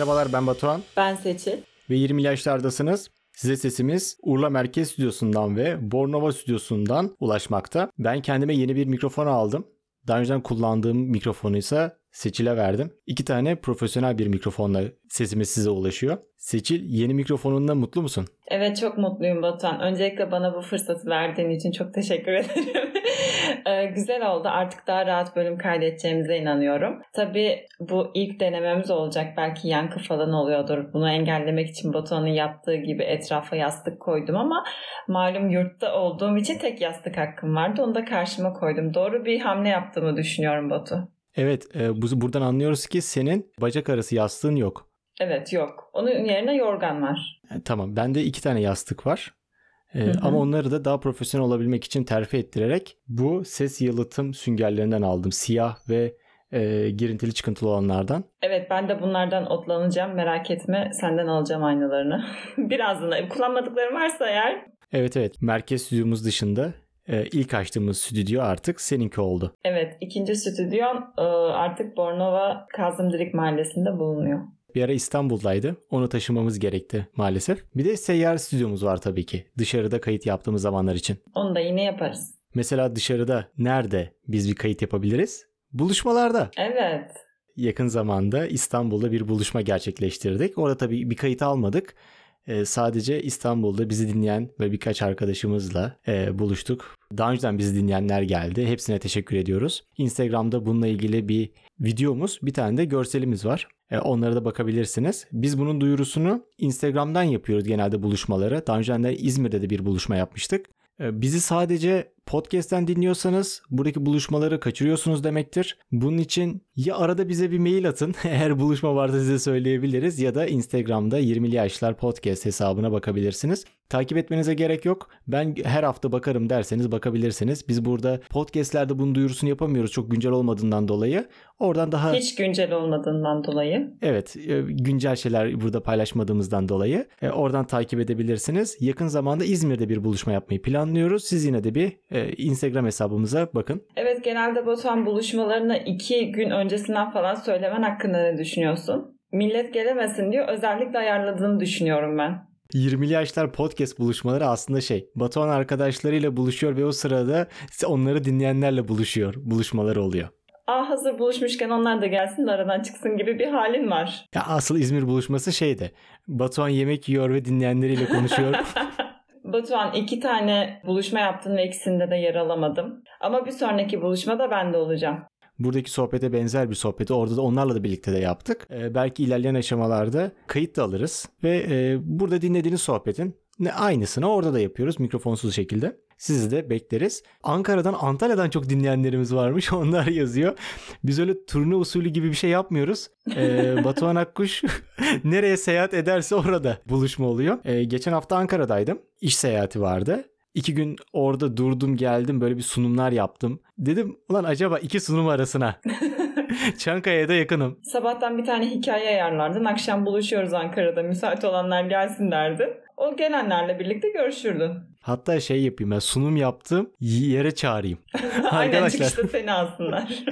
Merhabalar ben Batuhan Ben Seçil. ve 20 yaşlardasınız. Size sesimiz Urla Merkez Stüdyosu'ndan ve Bornova Stüdyosu'ndan ulaşmakta. Ben kendime yeni bir mikrofon aldım. Daha önceden kullandığım mikrofonu ise Seçil'e verdim. İki tane profesyonel bir mikrofonla sesimiz size ulaşıyor. Seçil yeni mikrofonunda mutlu musun? Evet çok mutluyum Batuhan. Öncelikle bana bu fırsatı verdiğin için çok teşekkür ederim. Ee, güzel oldu. Artık daha rahat bölüm kaydedeceğimize inanıyorum. Tabii bu ilk denememiz olacak. Belki yankı falan oluyordur. Bunu engellemek için Batuhan'ın yaptığı gibi etrafa yastık koydum ama malum yurtta olduğum için tek yastık hakkım vardı. Onu da karşıma koydum. Doğru bir hamle yaptığımı düşünüyorum Batu. Evet, e, bu, buradan anlıyoruz ki senin bacak arası yastığın yok. Evet yok. Onun yerine yorgan var. E, tamam, bende iki tane yastık var. E, Hı hı. ama onları da daha profesyonel olabilmek için terfi ettirerek bu ses yalıtım süngerlerinden aldım. Siyah ve e, girintili çıkıntılı olanlardan. Evet ben de bunlardan otlanacağım. Merak etme senden alacağım aynalarını. Birazdan kullanmadıklarım varsa eğer. Evet evet, merkez stüdyomuz dışında e, ilk açtığımız stüdyo artık seninki oldu. Evet ikinci stüdyom e, artık Bornova Kazımdirik Mahallesi'nde bulunuyor. Bir ara İstanbul'daydı. Onu taşımamız gerekti maalesef. Bir de seyyar stüdyomuz var tabii ki. Dışarıda kayıt yaptığımız zamanlar için. Onu da yine yaparız. Mesela dışarıda nerede biz bir kayıt yapabiliriz? Buluşmalarda. Evet. Yakın zamanda İstanbul'da bir buluşma gerçekleştirdik. Orada tabii bir kayıt almadık. Ee, sadece İstanbul'da bizi dinleyen ve birkaç arkadaşımızla e, buluştuk. Daha önceden bizi dinleyenler geldi. Hepsine teşekkür ediyoruz. Instagram'da bununla ilgili bir videomuz, bir tane de görselimiz var. E, onlara da bakabilirsiniz. Biz bunun duyurusunu Instagram'dan yapıyoruz genelde buluşmaları. Daha önceden de İzmir'de de bir buluşma yapmıştık. E, Bizi sadece podcast'ten dinliyorsanız buradaki buluşmaları kaçırıyorsunuz demektir. Bunun için ya arada bize bir mail atın eğer buluşma varsa size söyleyebiliriz ya da Instagram'da 20'li yaşlar podcast hesabına bakabilirsiniz. Takip etmenize gerek yok. Ben her hafta bakarım derseniz bakabilirsiniz. Biz burada podcast'lerde bunun duyurusunu yapamıyoruz çok güncel olmadığından dolayı. Oradan daha Hiç güncel olmadığından dolayı. Evet, e, güncel şeyler burada paylaşmadığımızdan dolayı e, oradan takip edebilirsiniz. Yakın zamanda İzmir'de bir buluşma yapmayı planlıyoruz. Siz yine de bir e, Instagram hesabımıza bakın. Evet genelde Batuhan buluşmalarını iki gün öncesinden falan söylemen hakkında ne düşünüyorsun? Millet gelemesin diyor. Özellikle ayarladığını düşünüyorum ben. 20'li yaşlar podcast buluşmaları aslında şey, Batuhan arkadaşlarıyla buluşuyor ve o sırada onları dinleyenlerle buluşuyor. Buluşmaları oluyor. Aa hazır buluşmuşken onlar da gelsin de aradan çıksın gibi bir halin var. Ya asıl İzmir buluşması şeydi. Batuhan yemek yiyor ve dinleyenleriyle konuşuyor. Batuhan iki tane buluşma yaptın ve ikisinde de yer alamadım. Ama bir sonraki buluşmada ben de olacağım. Buradaki sohbete benzer bir sohbeti orada da onlarla da birlikte de yaptık. Ee, belki ilerleyen aşamalarda kayıt da alırız ve e, burada dinlediğiniz sohbetin ne aynısını orada da yapıyoruz mikrofonsuz şekilde. Sizi de bekleriz. Ankara'dan, Antalya'dan çok dinleyenlerimiz varmış. Onlar yazıyor. Biz öyle turne usulü gibi bir şey yapmıyoruz. Ee, Batuhan Akkuş nereye seyahat ederse orada buluşma oluyor. Ee, geçen hafta Ankara'daydım. İş seyahati vardı. İki gün orada durdum geldim böyle bir sunumlar yaptım. Dedim ulan acaba iki sunum arasına Çankaya'ya da yakınım. Sabahtan bir tane hikaye ayarlardın. Akşam buluşuyoruz Ankara'da. Müsait olanlar gelsin derdin. O gelenlerle birlikte görüşürdün. Hatta şey yapayım ben sunum yaptım yere çağırayım. Aynen çıkışta seni alsınlar.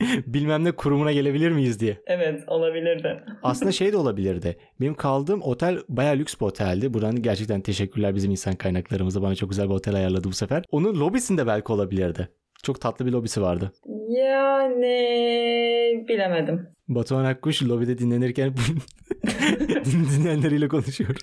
bilmem ne kurumuna gelebilir miyiz diye. evet olabilirdi. Aslında şey de olabilirdi. Benim kaldığım otel bayağı lüks bir oteldi. Buradan gerçekten teşekkürler bizim insan kaynaklarımıza. Bana çok güzel bir otel ayarladı bu sefer. Onun lobisinde belki olabilirdi. Çok tatlı bir lobisi vardı. Yani bilemedim. Batuhan Akkuş lobide dinlenirken dinleyenleriyle konuşuyor.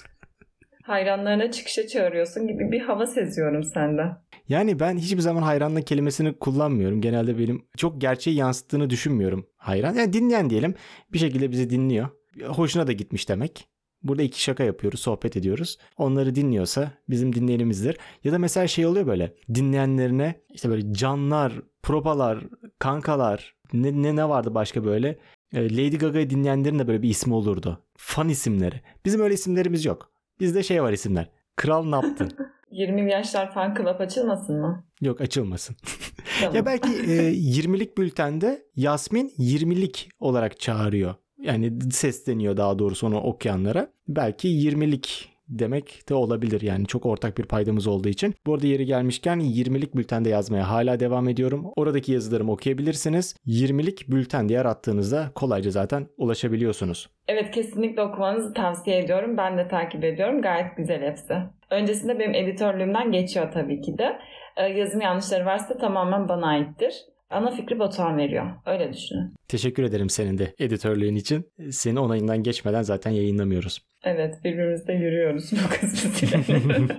Hayranlarına çıkışa çağırıyorsun gibi bir hava seziyorum senden. Yani ben hiçbir zaman hayranlık kelimesini kullanmıyorum. Genelde benim çok gerçeği yansıttığını düşünmüyorum hayran. Yani dinleyen diyelim bir şekilde bizi dinliyor. Hoşuna da gitmiş demek. Burada iki şaka yapıyoruz, sohbet ediyoruz. Onları dinliyorsa bizim dinleyenimizdir. Ya da mesela şey oluyor böyle dinleyenlerine işte böyle canlar, propalar, kankalar ne ne, ne vardı başka böyle. E, Lady Gaga'yı dinleyenlerin de böyle bir ismi olurdu. Fan isimleri. Bizim öyle isimlerimiz yok. Bizde şey var isimler. Kral ne yaptın? 20 yaşlar fan club açılmasın mı? Yok açılmasın. Tamam. Ya belki e, 20'lik bültende Yasmin 20'lik olarak çağırıyor. Yani sesleniyor daha doğrusu onu okuyanlara. Belki 20'lik demek de olabilir yani çok ortak bir paydamız olduğu için. Bu arada yeri gelmişken 20'lik bültende yazmaya hala devam ediyorum. Oradaki yazılarımı okuyabilirsiniz. 20'lik bülten diye arattığınızda kolayca zaten ulaşabiliyorsunuz. Evet kesinlikle okumanızı tavsiye ediyorum. Ben de takip ediyorum. Gayet güzel hepsi. Öncesinde benim editörlüğümden geçiyor tabii ki de. Ee, yazım yanlışları varsa tamamen bana aittir. Ana fikri Batuhan veriyor. Öyle düşünün. Teşekkür ederim senin de editörlüğün için. Seni onayından geçmeden zaten yayınlamıyoruz. Evet birbirimizle yürüyoruz bu kısmı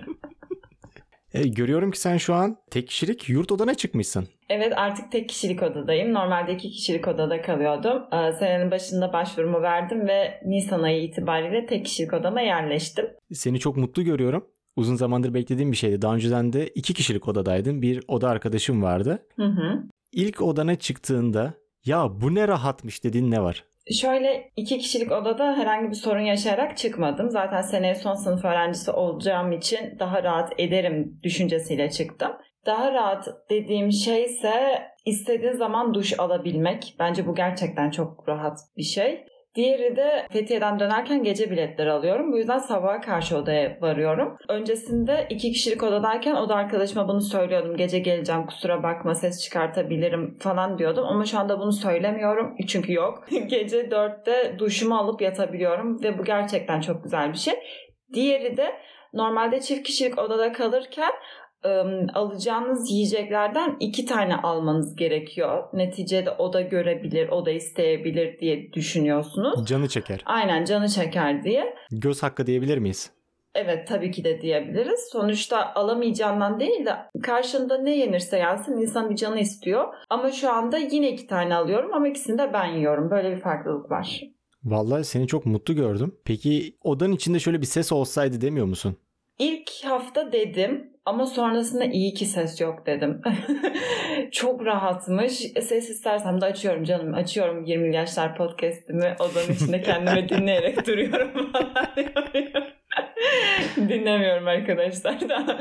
e, görüyorum ki sen şu an tek kişilik yurt odana çıkmışsın. Evet artık tek kişilik odadayım. Normalde iki kişilik odada kalıyordum. Ee, senenin başında başvurumu verdim ve Nisan ayı itibariyle tek kişilik odama yerleştim. Seni çok mutlu görüyorum. Uzun zamandır beklediğim bir şeydi. Daha önceden de iki kişilik odadaydın. Bir oda arkadaşım vardı. Hı hı. İlk odana çıktığında ya bu ne rahatmış dediğin ne var? Şöyle iki kişilik odada herhangi bir sorun yaşayarak çıkmadım. Zaten seneye son sınıf öğrencisi olacağım için daha rahat ederim düşüncesiyle çıktım. Daha rahat dediğim şey ise istediğin zaman duş alabilmek. Bence bu gerçekten çok rahat bir şey. Diğeri de Fethiye'den dönerken gece biletleri alıyorum. Bu yüzden sabaha karşı odaya varıyorum. Öncesinde iki kişilik odadayken oda arkadaşıma bunu söylüyordum. Gece geleceğim kusura bakma ses çıkartabilirim falan diyordum. Ama şu anda bunu söylemiyorum. Çünkü yok. gece dörtte duşumu alıp yatabiliyorum ve bu gerçekten çok güzel bir şey. Diğeri de normalde çift kişilik odada kalırken alacağınız yiyeceklerden iki tane almanız gerekiyor. Neticede o da görebilir, o da isteyebilir diye düşünüyorsunuz. Canı çeker. Aynen canı çeker diye. Göz hakkı diyebilir miyiz? Evet tabii ki de diyebiliriz. Sonuçta alamayacağından değil de karşında ne yenirse yensin insan bir canı istiyor. Ama şu anda yine iki tane alıyorum ama ikisini de ben yiyorum. Böyle bir farklılık var. Vallahi seni çok mutlu gördüm. Peki odanın içinde şöyle bir ses olsaydı demiyor musun? İlk hafta dedim ama sonrasında iyi ki ses yok dedim. Çok rahatmış. Ses istersem de açıyorum canım. Açıyorum 20 yaşlar podcast'imi odanın içinde kendime dinleyerek duruyorum falan Dinlemiyorum arkadaşlar da.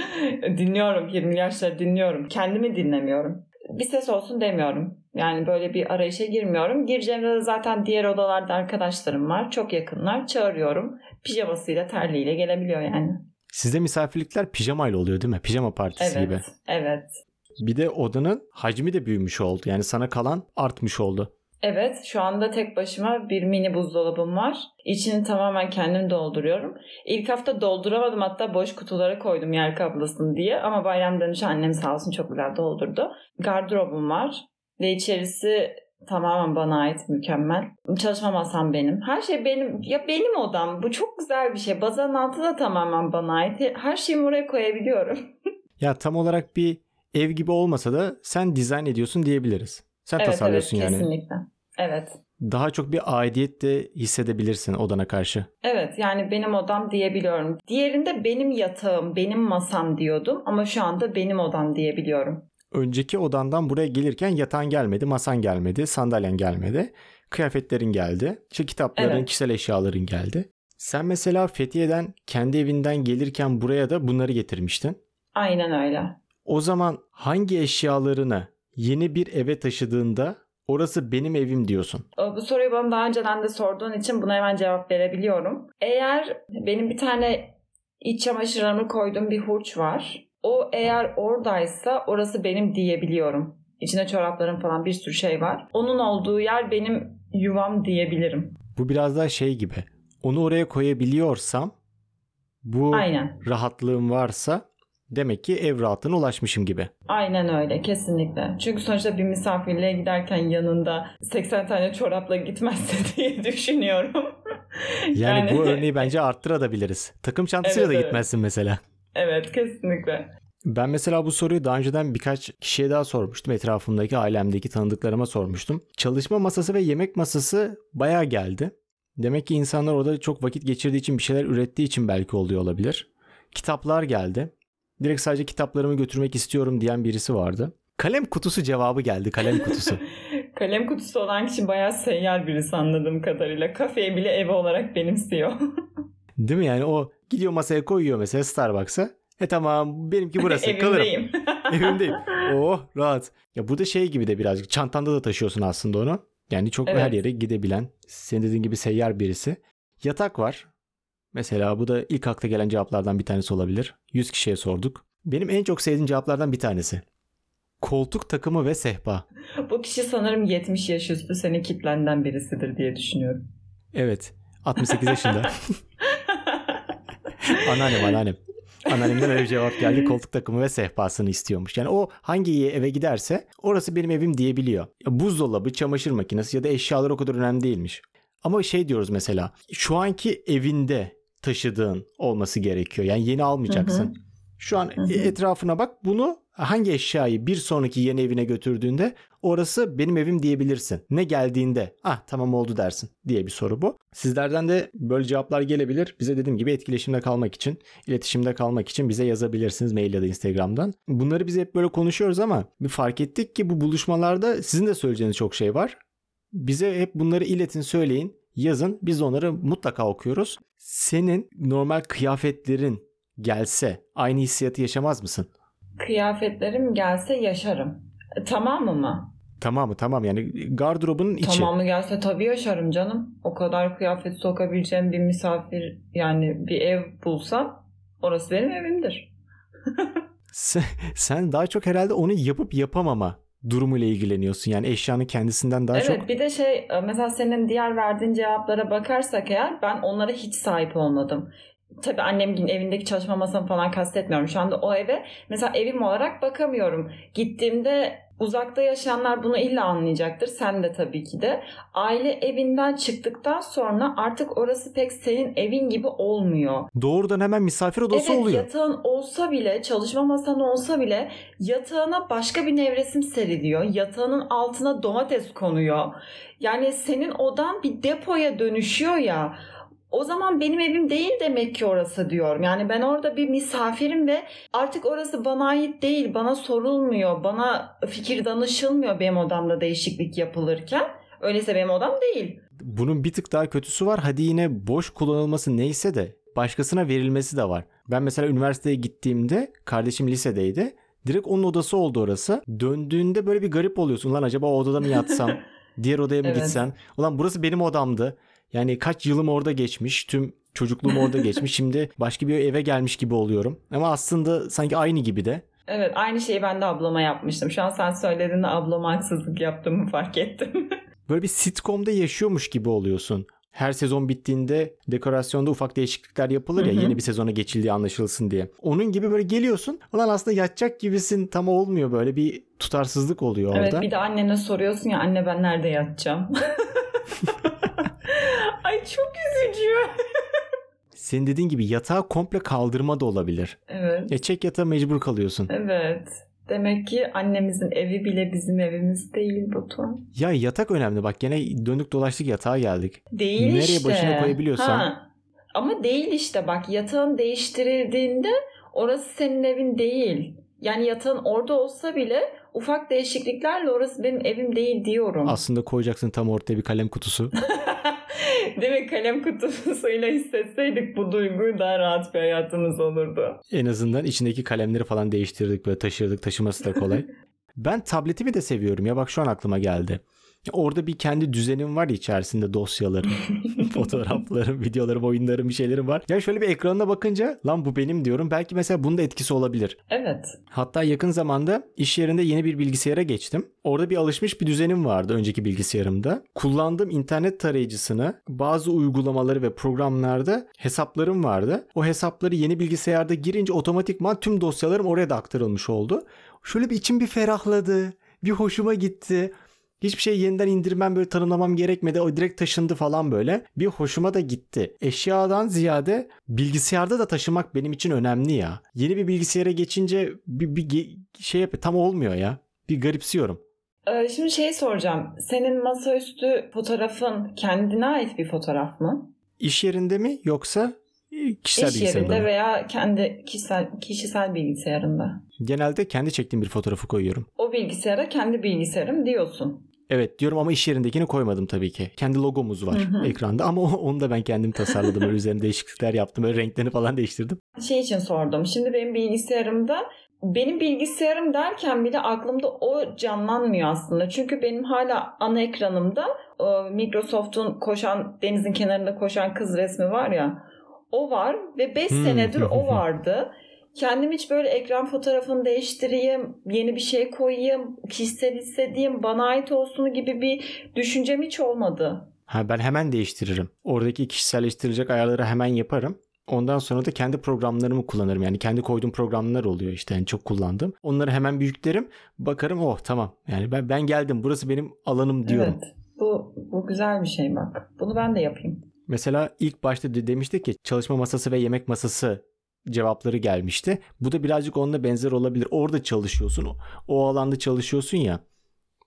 dinliyorum 20 yaşlar dinliyorum. Kendimi dinlemiyorum. Bir ses olsun demiyorum. Yani böyle bir arayışa girmiyorum. Gireceğimde de zaten diğer odalarda arkadaşlarım var. Çok yakınlar. Çağırıyorum. Pijamasıyla terliğiyle gelebiliyor yani. Sizde misafirlikler pijamayla oluyor değil mi? Pijama partisi evet, gibi. Evet. Bir de odanın hacmi de büyümüş oldu. Yani sana kalan artmış oldu. Evet şu anda tek başıma bir mini buzdolabım var. İçini tamamen kendim dolduruyorum. İlk hafta dolduramadım hatta boş kutulara koydum yer kaplasın diye. Ama bayram dönüşü annem sağ olsun çok güzel doldurdu. Gardırobum var ve içerisi tamamen bana ait mükemmel. Çalışma masam benim. Her şey benim. Ya benim odam. Bu çok güzel bir şey. Bazanın altı da tamamen bana ait. Her şeyimi oraya koyabiliyorum. ya tam olarak bir ev gibi olmasa da sen dizayn ediyorsun diyebiliriz. Sen evet, tasarlıyorsun evet, yani. Kesinlikle. Evet. Daha çok bir aidiyet de hissedebilirsin odana karşı. Evet yani benim odam diyebiliyorum. Diğerinde benim yatağım, benim masam diyordum ama şu anda benim odam diyebiliyorum önceki odandan buraya gelirken yatağın gelmedi, masan gelmedi, sandalyen gelmedi. Kıyafetlerin geldi. İşte kitapların, evet. kişisel eşyaların geldi. Sen mesela Fethiye'den kendi evinden gelirken buraya da bunları getirmiştin. Aynen öyle. O zaman hangi eşyalarını yeni bir eve taşıdığında orası benim evim diyorsun? Bu soruyu bana daha önceden de sorduğun için buna hemen cevap verebiliyorum. Eğer benim bir tane iç çamaşırlarımı koyduğum bir hurç var o eğer oradaysa orası benim diyebiliyorum. İçinde çoraplarım falan bir sürü şey var. Onun olduğu yer benim yuvam diyebilirim. Bu biraz daha şey gibi. Onu oraya koyabiliyorsam bu Aynen. rahatlığım varsa demek ki ev rahatına ulaşmışım gibi. Aynen öyle kesinlikle. Çünkü sonuçta bir misafirliğe giderken yanında 80 tane çorapla gitmezse diye düşünüyorum. yani, yani bu örneği bence arttırabiliriz. Takım çantasıyla evet, da gitmezsin evet. mesela. Evet kesinlikle. Ben mesela bu soruyu daha önceden birkaç kişiye daha sormuştum. Etrafımdaki, ailemdeki tanıdıklarıma sormuştum. Çalışma masası ve yemek masası bayağı geldi. Demek ki insanlar orada çok vakit geçirdiği için bir şeyler ürettiği için belki oluyor olabilir. Kitaplar geldi. Direkt sadece kitaplarımı götürmek istiyorum diyen birisi vardı. Kalem kutusu cevabı geldi. Kalem kutusu. kalem kutusu olan kişi bayağı seyyar birisi anladığım kadarıyla. Kafeyi bile evi olarak benimsiyor. Değil mi? Yani o gidiyor masaya koyuyor mesela Starbucks'a. E tamam benimki burası Evimdeyim. kalırım. Evimdeyim. Oh rahat. Ya bu da şey gibi de birazcık çantanda da taşıyorsun aslında onu. Yani çok evet. her yere gidebilen senin dediğin gibi seyyar birisi. Yatak var. Mesela bu da ilk akla gelen cevaplardan bir tanesi olabilir. 100 kişiye sorduk. Benim en çok sevdiğim cevaplardan bir tanesi. Koltuk takımı ve sehpa. Bu kişi sanırım 70 yaş üstü seni kitlenden birisidir diye düşünüyorum. Evet. 68 yaşında. anneannem anneannem. Anneannemden öyle bir cevap geldi. Koltuk takımı ve sehpasını istiyormuş. Yani o hangi eve giderse orası benim evim diyebiliyor. Ya buzdolabı, çamaşır makinesi ya da eşyalar o kadar önemli değilmiş. Ama şey diyoruz mesela. Şu anki evinde taşıdığın olması gerekiyor. Yani yeni almayacaksın. Hı hı. Şu an Hı hı. etrafına bak. Bunu hangi eşyayı bir sonraki yeni evine götürdüğünde orası benim evim diyebilirsin. Ne geldiğinde ah tamam oldu dersin diye bir soru bu. Sizlerden de böyle cevaplar gelebilir. Bize dediğim gibi etkileşimde kalmak için, iletişimde kalmak için bize yazabilirsiniz mail ya da Instagram'dan. Bunları biz hep böyle konuşuyoruz ama bir fark ettik ki bu buluşmalarda sizin de söyleyeceğiniz çok şey var. Bize hep bunları iletin, söyleyin, yazın. Biz onları mutlaka okuyoruz. Senin normal kıyafetlerin gelse aynı hissiyatı yaşamaz mısın? Kıyafetlerim gelse yaşarım. E, Tamamı mı? Tamam mı? Tamam yani gardırobunun içi. Tamamı gelse tabii yaşarım canım. O kadar kıyafet sokabileceğim bir misafir yani bir ev bulsam orası benim evimdir. Sen, sen daha çok herhalde onu yapıp yapamama durumuyla ilgileniyorsun. Yani eşyanın kendisinden daha evet çok. bir de şey e, mesela senin diğer verdiğin cevaplara bakarsak eğer ben onlara hiç sahip olmadım. Tabii annemin evindeki çalışma masamı falan kastetmiyorum. Şu anda o eve mesela evim olarak bakamıyorum. Gittiğimde uzakta yaşayanlar bunu illa anlayacaktır. Sen de tabii ki de. Aile evinden çıktıktan sonra artık orası pek senin evin gibi olmuyor. Doğrudan hemen misafir odası evet oluyor. yatağın olsa bile çalışma masan olsa bile yatağına başka bir nevresim seriliyor. Yatağının altına domates konuyor. Yani senin odan bir depoya dönüşüyor ya. O zaman benim evim değil demek ki orası diyorum. Yani ben orada bir misafirim ve artık orası bana ait değil. Bana sorulmuyor. Bana fikir danışılmıyor benim odamda değişiklik yapılırken. Öyleyse benim odam değil. Bunun bir tık daha kötüsü var. Hadi yine boş kullanılması neyse de başkasına verilmesi de var. Ben mesela üniversiteye gittiğimde kardeşim lisedeydi. Direkt onun odası oldu orası. Döndüğünde böyle bir garip oluyorsun. Lan acaba o odada mı yatsam? Diğer odaya mı Evet. gitsen? Ulan burası benim odamdı. Yani kaç yılım orada geçmiş. Tüm çocukluğum orada geçmiş. Şimdi başka bir eve gelmiş gibi oluyorum. Ama aslında sanki aynı gibi de. Evet aynı şeyi ben de ablama yapmıştım. Şu an sen söylediğinde ablama haksızlık yaptığımı fark ettim. Böyle bir sitcom'da yaşıyormuş gibi oluyorsun. Her sezon bittiğinde dekorasyonda ufak değişiklikler yapılır ya Hı hı. yeni bir sezona geçildiği anlaşılsın diye. Onun gibi böyle geliyorsun. Ulan aslında yatacak gibisin tam olmuyor böyle bir tutarsızlık oluyor Evet orada. bir de annene soruyorsun ya anne ben nerede yatacağım? Ay çok üzücü. Senin dediğin gibi yatağı komple kaldırma da olabilir. Evet. Ya çek yatağa mecbur kalıyorsun. Evet. Demek ki annemizin evi bile bizim evimiz değil Batuhan. Ya yatak önemli bak gene döndük dolaştık yatağa geldik. Değil Nereye işte. başına koyabiliyorsan. Ha. Ama değil işte bak yatağın değiştirildiğinde orası senin evin değil. Yani yatağın orada olsa bile ufak değişikliklerle orası benim evim değil diyorum. Aslında koyacaksın tam ortaya bir kalem kutusu. Değil mi? Kalem kutusuyla hissetseydik bu duyguyu daha rahat bir hayatımız olurdu. En azından içindeki kalemleri falan değiştirdik böyle taşırdık taşıması da kolay. ben tabletimi de seviyorum ya bak şu an aklıma geldi. Orada bir kendi düzenim var içerisinde dosyalarım, fotoğraflarım, videolarım, oyunlarım bir şeylerim var. Ya şöyle bir ekranına bakınca lan bu benim diyorum. Belki mesela bunun da etkisi olabilir. Evet. Hatta yakın zamanda iş yerinde yeni bir bilgisayara geçtim. Orada bir alışmış bir düzenim vardı önceki bilgisayarımda. Kullandığım internet tarayıcısını bazı uygulamaları ve programlarda hesaplarım vardı. O hesapları yeni bilgisayarda girince otomatikman tüm dosyalarım oraya da aktarılmış oldu. Şöyle bir içim bir ferahladı. Bir hoşuma gitti. Hiçbir şey yeniden indirmem böyle tanımlamam gerekmedi. O direkt taşındı falan böyle. Bir hoşuma da gitti. Eşyadan ziyade bilgisayarda da taşımak benim için önemli ya. Yeni bir bilgisayara geçince bir, bir şey yap tam olmuyor ya. Bir garipsiyorum. Ee, şimdi şey soracağım. Senin masaüstü fotoğrafın kendine ait bir fotoğraf mı? İş yerinde mi yoksa kişisel İş yerinde veya kendi kişisel kişisel bilgisayarında. Genelde kendi çektiğim bir fotoğrafı koyuyorum. O bilgisayara kendi bilgisayarım diyorsun. Evet diyorum ama iş yerindekini koymadım tabii ki. Kendi logomuz var Hı hı. ekranda ama onu da ben kendim tasarladım. Böyle üzerine değişiklikler yaptım. Böyle renklerini falan değiştirdim. Şey için sordum. Şimdi benim bilgisayarımda benim bilgisayarım derken bile aklımda o canlanmıyor aslında. Çünkü benim hala ana ekranımda Microsoft'un koşan denizin kenarında koşan kız resmi var ya. O var ve 5 Hmm. senedir o vardı. Kendim hiç böyle ekran fotoğrafını değiştireyim, yeni bir şey koyayım, kişisel hissedeyim, bana ait olsun gibi bir düşüncem hiç olmadı. Ha ben hemen değiştiririm. Oradaki kişiselleştirilecek ayarları hemen yaparım. Ondan sonra da kendi programlarımı kullanırım. Yani kendi koyduğum programlar oluyor işte yani çok kullandım. Onları hemen büyüklerim. Bakarım oh tamam. Yani ben ben geldim. Burası benim alanım diyorum. Evet. Bu bu güzel bir şey bak. Bunu ben de yapayım. Mesela ilk başta de demiştik ki çalışma masası ve yemek masası cevapları gelmişti. Bu da birazcık onunla benzer olabilir. Orada çalışıyorsun. O, o alanda çalışıyorsun ya.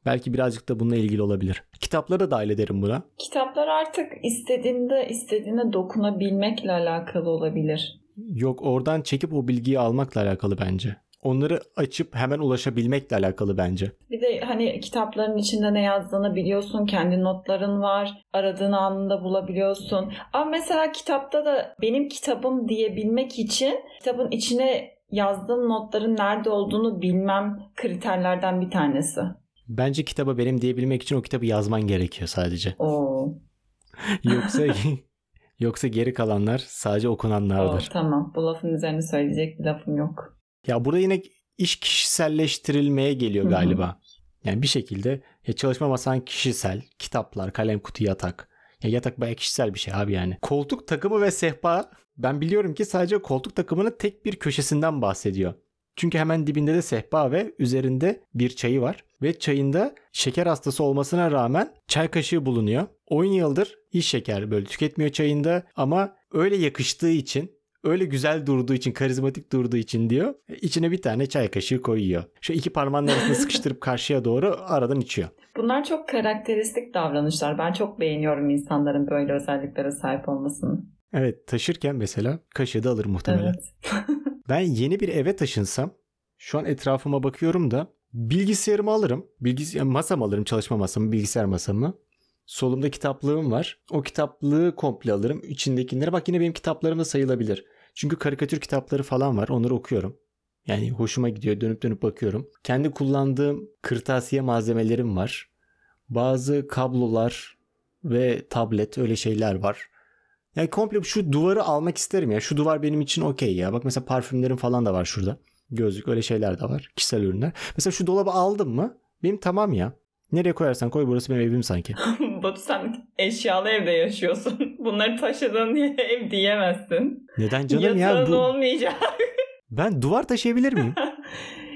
Belki birazcık da bununla ilgili olabilir. Kitapları da dahil ederim buna. Kitaplar artık istediğinde istediğine dokunabilmekle alakalı olabilir. Yok oradan çekip o bilgiyi almakla alakalı bence. Onları açıp hemen ulaşabilmekle alakalı bence. Bir de hani kitapların içinde ne yazdığını biliyorsun, kendi notların var, aradığın anında bulabiliyorsun. Ama mesela kitapta da benim kitabım diyebilmek için kitabın içine yazdığım notların nerede olduğunu bilmem kriterlerden bir tanesi. Bence kitaba benim diyebilmek için o kitabı yazman gerekiyor sadece. Oo, Yoksa yoksa geri kalanlar sadece oo, okunanlardır. tamam bu lafın üzerine söyleyecek bir lafım yok. Ya burada yine iş kişiselleştirilmeye geliyor Hı hı. galiba. Yani bir şekilde ya çalışma masan kişisel, kitaplar, kalem kutu, yatak. Ya yatak bayağı kişisel bir şey abi yani. Koltuk takımı ve sehpa ben biliyorum ki sadece koltuk takımının tek bir köşesinden bahsediyor. Çünkü hemen dibinde de sehpa ve üzerinde bir çayı var. Ve çayında şeker hastası olmasına rağmen çay kaşığı bulunuyor. 10 yıldır hiç şeker böyle tüketmiyor çayında ama öyle yakıştığı için öyle güzel durduğu için, karizmatik durduğu için diyor. içine bir tane çay kaşığı koyuyor. Şu iki parmağının arasında sıkıştırıp karşıya doğru aradan içiyor. Bunlar çok karakteristik davranışlar. Ben çok beğeniyorum insanların böyle özelliklere sahip olmasını. Evet taşırken mesela kaşığı da alır muhtemelen. Evet. Ben yeni bir eve taşınsam şu an etrafıma bakıyorum da bilgisayarımı alırım. Bilgisayar masam alırım çalışma masamı, bilgisayar masamı. Solumda kitaplığım var. O kitaplığı komple alırım. İçindekilere bak yine benim kitaplarım da sayılabilir. Çünkü karikatür kitapları falan var. Onları okuyorum. Yani hoşuma gidiyor. Dönüp dönüp bakıyorum. Kendi kullandığım kırtasiye malzemelerim var. Bazı kablolar ve tablet öyle şeyler var. Yani komple şu duvarı almak isterim ya. Şu duvar benim için okey ya. Bak mesela parfümlerim falan da var şurada. Gözlük öyle şeyler de var. Kişisel ürünler. Mesela şu dolabı aldım mı? Benim tamam ya. Nereye koyarsan koy burası benim evim sanki. Batu sen eşyalı evde yaşıyorsun. Bunları taşıdığın ev diyemezsin. Neden canım Yatağın ya? Bu... olmayacak. Ben duvar taşıyabilir miyim?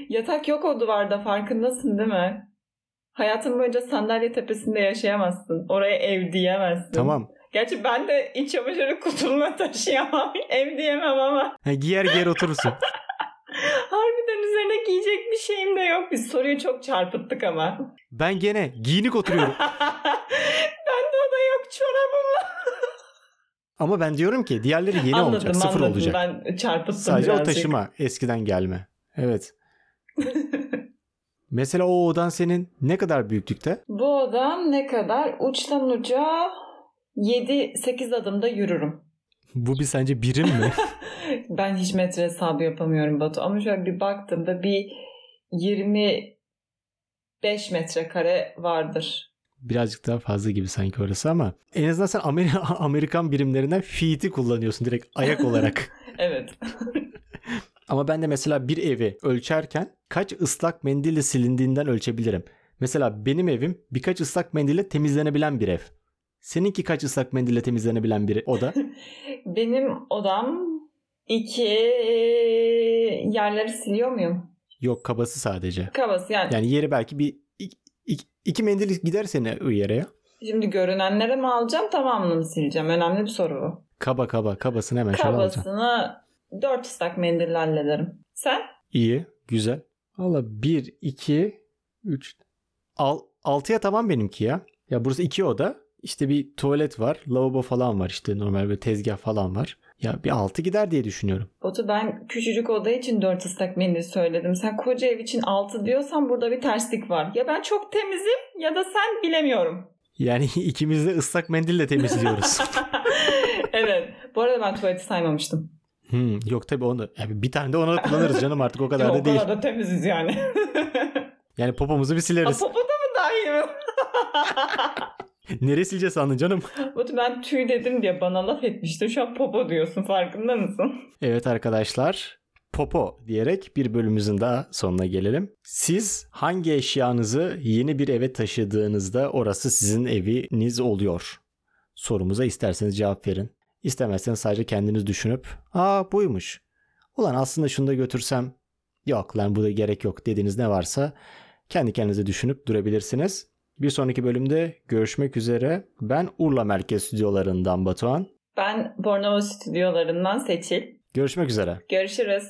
Yatak yok o duvarda farkındasın değil mi? Hayatın boyunca sandalye tepesinde yaşayamazsın. Oraya ev diyemezsin. tamam. Gerçi ben de iç çamaşırı kutumla taşıyamam. Ev diyemem ama. Ha, giyer giyer oturursun. Harbiden üzerine giyecek bir şeyim de yok. Biz soruyu çok çarpıttık ama. Ben gene giyinik oturuyorum. Bende o da yok çorabım. Ama ben diyorum ki diğerleri yeni anladım, olacak. Sıfır anladım. olacak. Ben çarpıttım Sadece o birazcık. taşıma. Eskiden gelme. Evet. Mesela o odan senin ne kadar büyüklükte? Bu odam ne kadar? Uçtan uca 7-8 adımda yürürüm. Bu bir sence birim mi? Ben hiç metre hesabı yapamıyorum Batu. Ama şöyle bir baktığımda bir 25 metrekare vardır. Birazcık daha fazla gibi sanki orası ama en azından sen Amer- Amerikan birimlerinden feet'i kullanıyorsun direkt ayak olarak. Evet. ama ben de mesela bir evi ölçerken kaç ıslak mendille silindiğinden ölçebilirim. Mesela benim evim birkaç ıslak mendille temizlenebilen bir ev. Seninki kaç ıslak mendille temizlenebilen bir oda? Benim odam iki yerleri siliyor muyum? Yok kabası sadece. Kabası yani. Yani yeri belki bir iki, iki, mendil gider seni o yere ya. Şimdi görünenlere mi alacağım tamamını mı sileceğim? Önemli bir soru bu. Kaba kaba kabasını hemen şöyle alacaksın. Kabasını 4 ıslak mendille hallederim. Sen? İyi güzel. Valla 1, 2, 3, 6'ya tamam benimki ya. Ya burası iki oda. İşte bir tuvalet var. Lavabo falan var işte normal bir tezgah falan var. Ya bir 6 gider diye düşünüyorum. Batu ben küçücük oda için 4 ıslak mendil söyledim. Sen koca ev için 6 diyorsan burada bir terslik var. Ya ben çok temizim ya da sen bilemiyorum. Yani ikimiz de ıslak mendille temizliyoruz. evet. Bu arada ben tuvaleti saymamıştım. hmm, yok tabii onu yani bir tane de ona kullanırız canım artık o kadar Ya, da o değil. kadar da temiziz yani. Yani popomuzu bir sileriz. popo da mı dahil mi? Neresilce sandın canım? Batu ben tüy dedim diye bana laf etmişti. Şu an popo diyorsun farkında mısın? Evet arkadaşlar Popo diyerek bir bölümümüzün daha sonuna gelelim. Siz hangi eşyanızı yeni bir eve taşıdığınızda orası sizin eviniz oluyor? Sorumuza isterseniz cevap verin. İstemezseniz sadece kendiniz düşünüp aa buymuş. Ulan aslında şunu da götürsem yok lan bu da gerek yok dediğiniz ne varsa kendi kendinize düşünüp durabilirsiniz. Bir sonraki bölümde görüşmek üzere. Ben Urla Merkez Stüdyolarından Batuhan. Ben Bornova stüdyolarından Seçil. Görüşmek üzere. Görüşürüz.